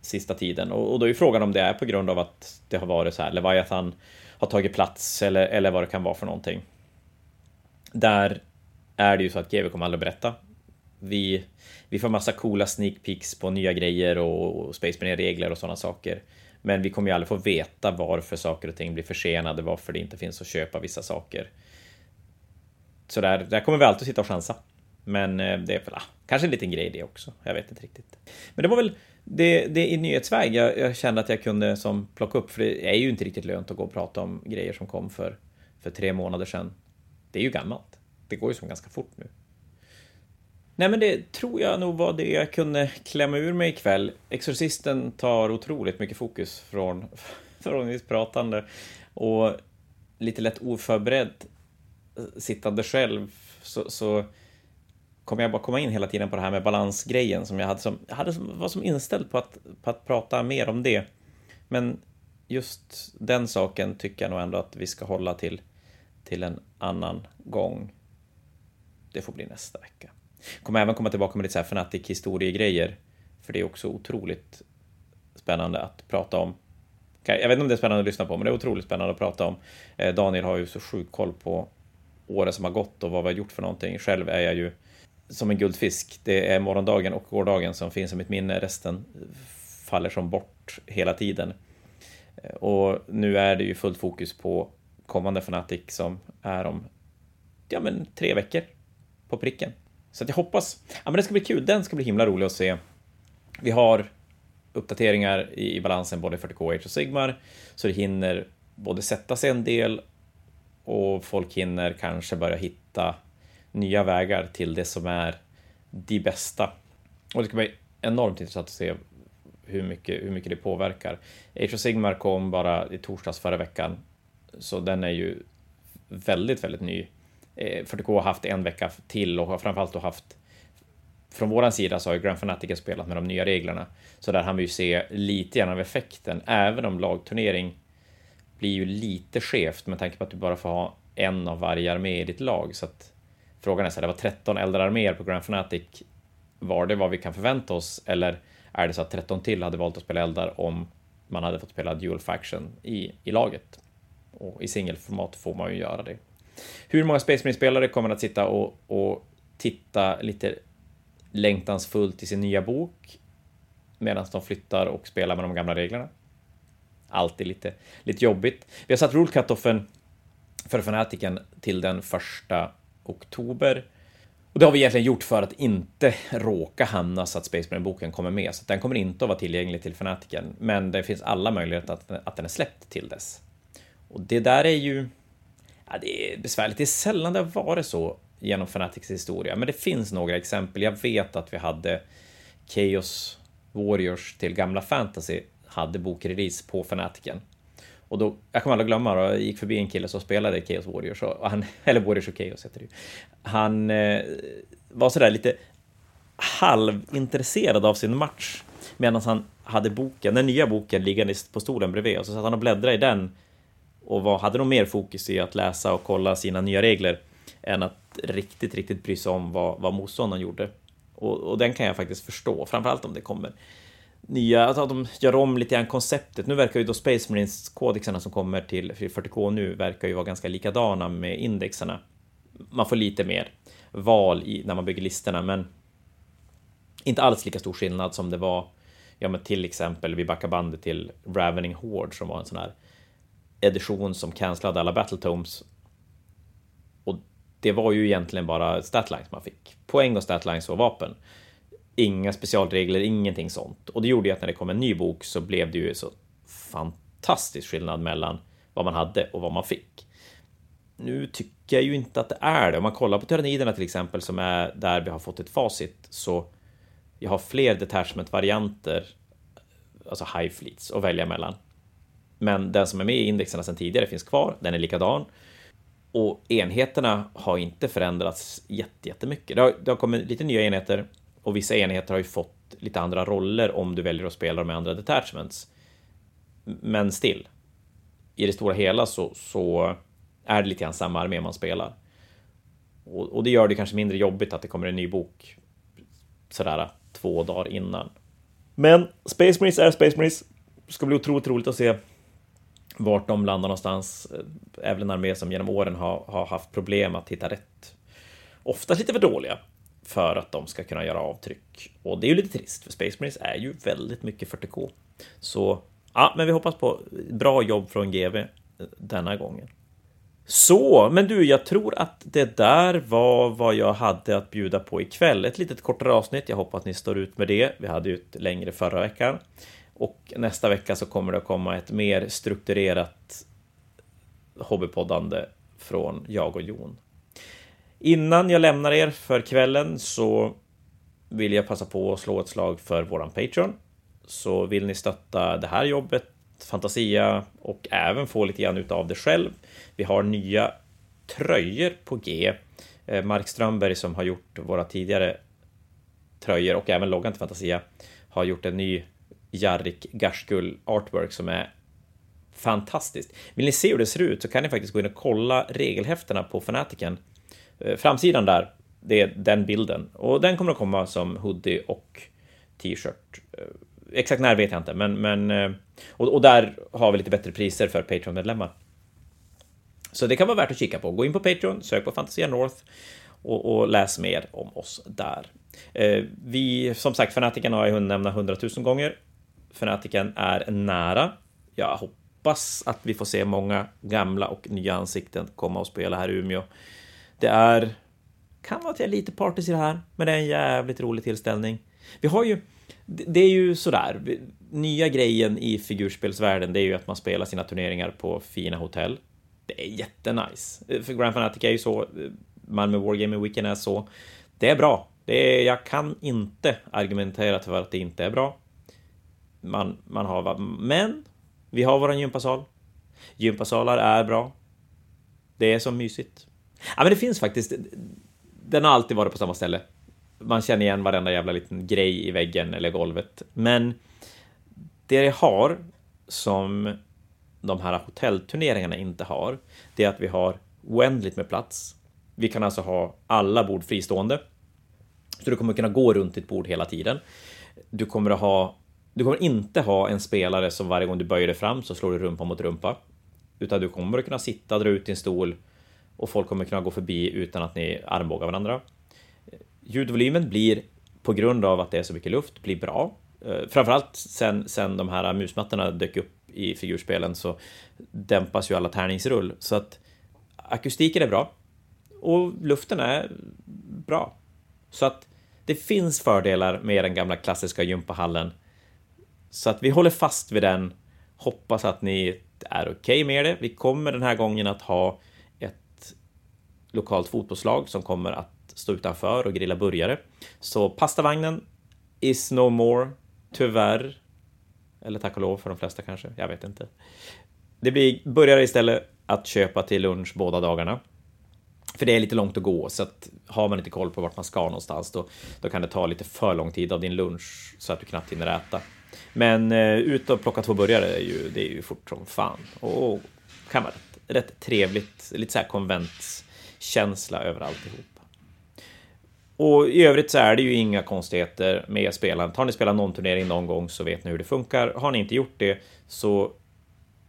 sista tiden. Och, och då är frågan om det är på grund av att det har varit så här, Leviathan har tagit plats eller, eller vad det kan vara för någonting. Där är det ju så att GW kommer aldrig berätta. Vi, vi får massa coola sneak peeks på nya grejer och Space regler och sådana saker. Men vi kommer ju aldrig få veta varför saker och ting blir försenade, varför det inte finns att köpa vissa saker. Så där, där kommer vi alltid sitta och chansa. Men eh, det är väl, ah, kanske en liten grej det också. Jag vet inte riktigt. Men det var väl det, det i nyhetsväg jag, jag kände att jag kunde som plocka upp, för det är ju inte riktigt lönt att gå och prata om grejer som kom för, för tre månader sedan. Det är ju gammalt. Det går ju som ganska fort nu. Nej, men det tror jag nog var det jag kunde klämma ur mig ikväll. Exorcisten tar otroligt mycket fokus från, från mitt pratande och lite lätt oförberedd eh, sittande själv så, så kommer jag bara komma in hela tiden på det här med balansgrejen som jag hade som, jag hade som, var som inställd på att, på att prata mer om det. Men just den saken tycker jag nog ändå att vi ska hålla till, till en annan gång. Det får bli nästa vecka. Kommer även komma tillbaka med lite så här fanatic historiegrejer. För det är också otroligt spännande att prata om. Jag vet inte om det är spännande att lyssna på, men det är otroligt spännande att prata om. Eh, Daniel har ju så sjuk koll på åren som har gått och vad vi har gjort för någonting. Själv är jag ju som en guldfisk. Det är morgondagen och gårdagen som finns i mitt minne. Resten faller som bort hela tiden. Eh, och nu är det ju fullt fokus på kommande Fanatic som är om ja, men tre veckor på pricken. Så att jag hoppas, ja men det ska bli kul, den ska bli himla rolig att se. Vi har uppdateringar i, balansen både 40K och Sigmar, så det hinner både sätta sig en del och folk hinner kanske börja hitta nya vägar till det som är de bästa. Och det ska bli enormt intressant att se hur mycket, hur mycket det påverkar. Age of Sigmar kom bara i torsdags förra veckan, så den är ju väldigt, väldigt ny. Eh, 40K har haft en vecka till och har framförallt då haft från våran sida så har ju Grand Fanatic spelat med de nya reglerna, så där hann vi ju se lite grann av effekten, även om lagturnering blir ju lite skevt med tanke på att du bara får ha en av varje armé i ditt lag, så att frågan är så här, det var 13 eldararméer på Grand Fanatic. Var det vad vi kan förvänta oss eller är det så att 13 till hade valt att spela eldar om man hade fått spela dual faction i, i laget? Och i singelformat får man ju göra det. Hur många Space Marine-spelare kommer att sitta och, och titta lite längtansfullt i sin nya bok medan de flyttar och spelar med de gamla reglerna? Alltid lite, lite jobbigt. Vi har satt rule cut-offen för fanatiken till den första oktober. Och det har vi egentligen gjort för att inte råka hamna så att Space Marine-boken kommer med, så den kommer inte att vara tillgänglig till fanatiken, men det finns alla möjligheter att, att den är släppt till dess. Och det där är ju... Ja, det är besvärligt. Det är sällan det har varit så genom Fanatics historia, men det finns några exempel. Jag vet att vi hade Chaos Warriors till gamla fantasy hade bokrelease på Fanatiken och då, jag kommer aldrig glömma, då, jag gick förbi en kille som spelade Chaos Warriors, och han, eller Warriors och Chaos heter det ju. Han eh, var sådär lite halvintresserad av sin match medan han hade boken, den nya boken liggande på stolen bredvid och så satt han och bläddrade i den och var, hade nog mer fokus i att läsa och kolla sina nya regler än att riktigt, riktigt bry sig om vad, vad motståndaren gjorde. Och, och den kan jag faktiskt förstå, framförallt om det kommer nya, att de gör om lite grann konceptet. Nu verkar ju då Space Marines kodexarna som kommer till 40K nu verkar ju vara ganska likadana med indexerna. Man får lite mer val i, när man bygger listorna, men inte alls lika stor skillnad som det var, ja men till exempel, vi backar bandet till Ravening Horde som var en sån här edition som cancellade alla Battletomes. Och det var ju egentligen bara statlines man fick. Poäng och statlines och vapen inga specialregler, ingenting sånt. Och det gjorde ju att när det kom en ny bok så blev det ju så fantastisk skillnad mellan vad man hade och vad man fick. Nu tycker jag ju inte att det är det. Om man kollar på Tyranniderna till exempel, som är där vi har fått ett facit, så jag har fler detachment-varianter, alltså high fleets, att välja mellan. Men den som är med i indexerna sedan tidigare finns kvar, den är likadan. Och enheterna har inte förändrats jättemycket. Det har, det har kommit lite nya enheter, och vissa enheter har ju fått lite andra roller om du väljer att spela dem med andra detachments. Men still, i det stora hela så, så är det lite grann samma armé man spelar. Och, och, det gör det kanske mindre jobbigt att det kommer en ny bok sådär två dagar innan. Men Space Marines är Space Marines. Det ska bli otroligt roligt att se vart de landar någonstans. Även är väl en armé som genom åren har, har haft problem att hitta rätt. Oftast lite för dåliga för att de ska kunna göra avtryck. Och det är ju lite trist, för Space Marines är ju väldigt mycket 40K. Så ja, men vi hoppas på bra jobb från GV eh, denna gången. Så, men du, jag tror att det där var vad jag hade att bjuda på ikväll. Ett litet kortare avsnitt. Jag hoppas att ni står ut med det. Vi hade ju ett längre förra veckan. Och nästa vecka så kommer det att komma ett mer strukturerat hobbypoddande från jag och Jon. Innan jag lämnar er för kvällen så vill jag passa på att slå ett slag för våran Patreon. Så vill ni stötta det här jobbet, Fantasia och även få lite grann utav det själv. Vi har nya tröjor på G. Eh, Mark Strömberg som har gjort våra tidigare tröjor och även loggan till Fantasia har gjort en ny Jarrik Garskull artwork som är fantastiskt. Vill ni se hur det ser ut så kan ni faktiskt gå in och kolla regelhäftena på Fanatiken. Eh, framsidan där, det är den bilden och den kommer att komma som hoodie och t-shirt. Eh, exakt när vet jag inte, men, men eh, och, och där har vi lite bättre priser för Patreon-medlemmar. Så det kan vara värt att kika på. Gå in på Patreon, sök på Fantasia North och, och läs mer om oss där. vi, som sagt, Fanatiken har jag hunnit nämna hundratusen gånger. Fanatiken är nära. Jag hoppas att vi får se många gamla och nya ansikten komma och spela här i Umeå. Det är... Kan vara att jag är lite partisk i det här, men det är en jävligt rolig tillställning. Vi har ju... Det är ju sådär. Nya grejen i figurspelsvärlden, det är ju att man spelar sina turneringar på fina hotell. Det är jättenice. För Grand Fanatic är ju så. Malmö Wargaming Weekend är så. Det är bra. Det är, jag kan inte argumentera för att det inte är bra man, man har. Men vi har våran gympasal. Gympasalar är bra. Det är så mysigt. Ja, men det finns faktiskt. Den har alltid varit på samma ställe. Man känner igen varenda jävla liten grej i väggen eller golvet. Men det det har som de här hotellturneringarna inte har, det är att vi har oändligt med plats. Vi kan alltså ha alla bord fristående. Så du kommer kunna gå runt ditt bord hela tiden. Du kommer att ha du kommer inte ha en spelare som varje gång du böjer dig fram så slår du rumpa mot rumpa. Utan du kommer kunna sitta, dra ut din stol och folk kommer kunna gå förbi utan att ni armbågar varandra. Ljudvolymen blir, på grund av att det är så mycket luft, blir bra. Eh, framförallt sen, sen de här musmattorna dök upp i figurspelen så dämpas ju alla tärningsrull. Så att akustiken är bra. Och luften är bra. Så att det finns fördelar med den gamla klassiska gympahallen så att vi håller fast vid den. Hoppas att ni är okej okay med det. Vi kommer den här gången att ha ett lokalt fotbollslag som kommer att stå utanför och grilla burgare. Så pastavagnen is no more, tyvärr. Eller tack och lov för de flesta kanske, jag vet inte. Det blir burgare istället att köpa till lunch båda dagarna. För det är lite långt att gå, så att har man inte koll på vart man ska någonstans, då, då kan det ta lite för lång tid av din lunch så att du knappt hinner äta. Men eh, ut och plocka två burgare är ju, det är ju fort som fan. Och kan vara rätt, rätt trevligt, lite så här konventskänsla över alltihop. Och i övrigt så är det ju inga konstigheter med spelandet. Har ni spelat någon turnering någon gång så vet ni hur det funkar. Har ni inte gjort det så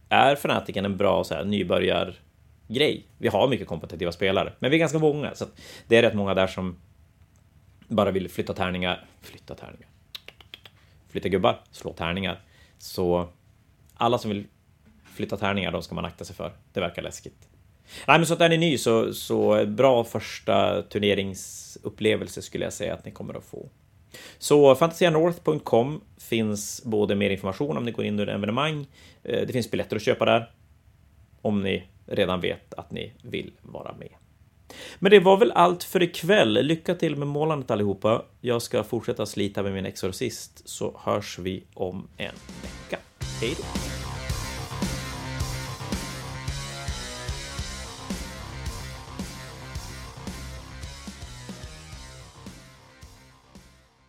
är Fnatic en bra så här, nybörjargrej. Vi har mycket kompetitiva spelare, men vi är ganska många, så det är rätt många där som bara vill flytta tärningar. Flytta tärningar flytta gubbar, slå tärningar. Så alla som vill flytta tärningar, de ska man akta sig för. Det verkar läskigt. Nej, men så att är ni ny så, så bra första turneringsupplevelse skulle jag säga att ni kommer att få. Så fantasianorth.com finns både mer information om ni går in under evenemang. Eh, det finns biljetter att köpa där. Om ni redan vet att ni vill vara med. Men det var väl allt för ikväll. Lycka till med målandet allihopa. Jag ska fortsätta slita med min exorcist så hörs vi om en vecka. Hej då!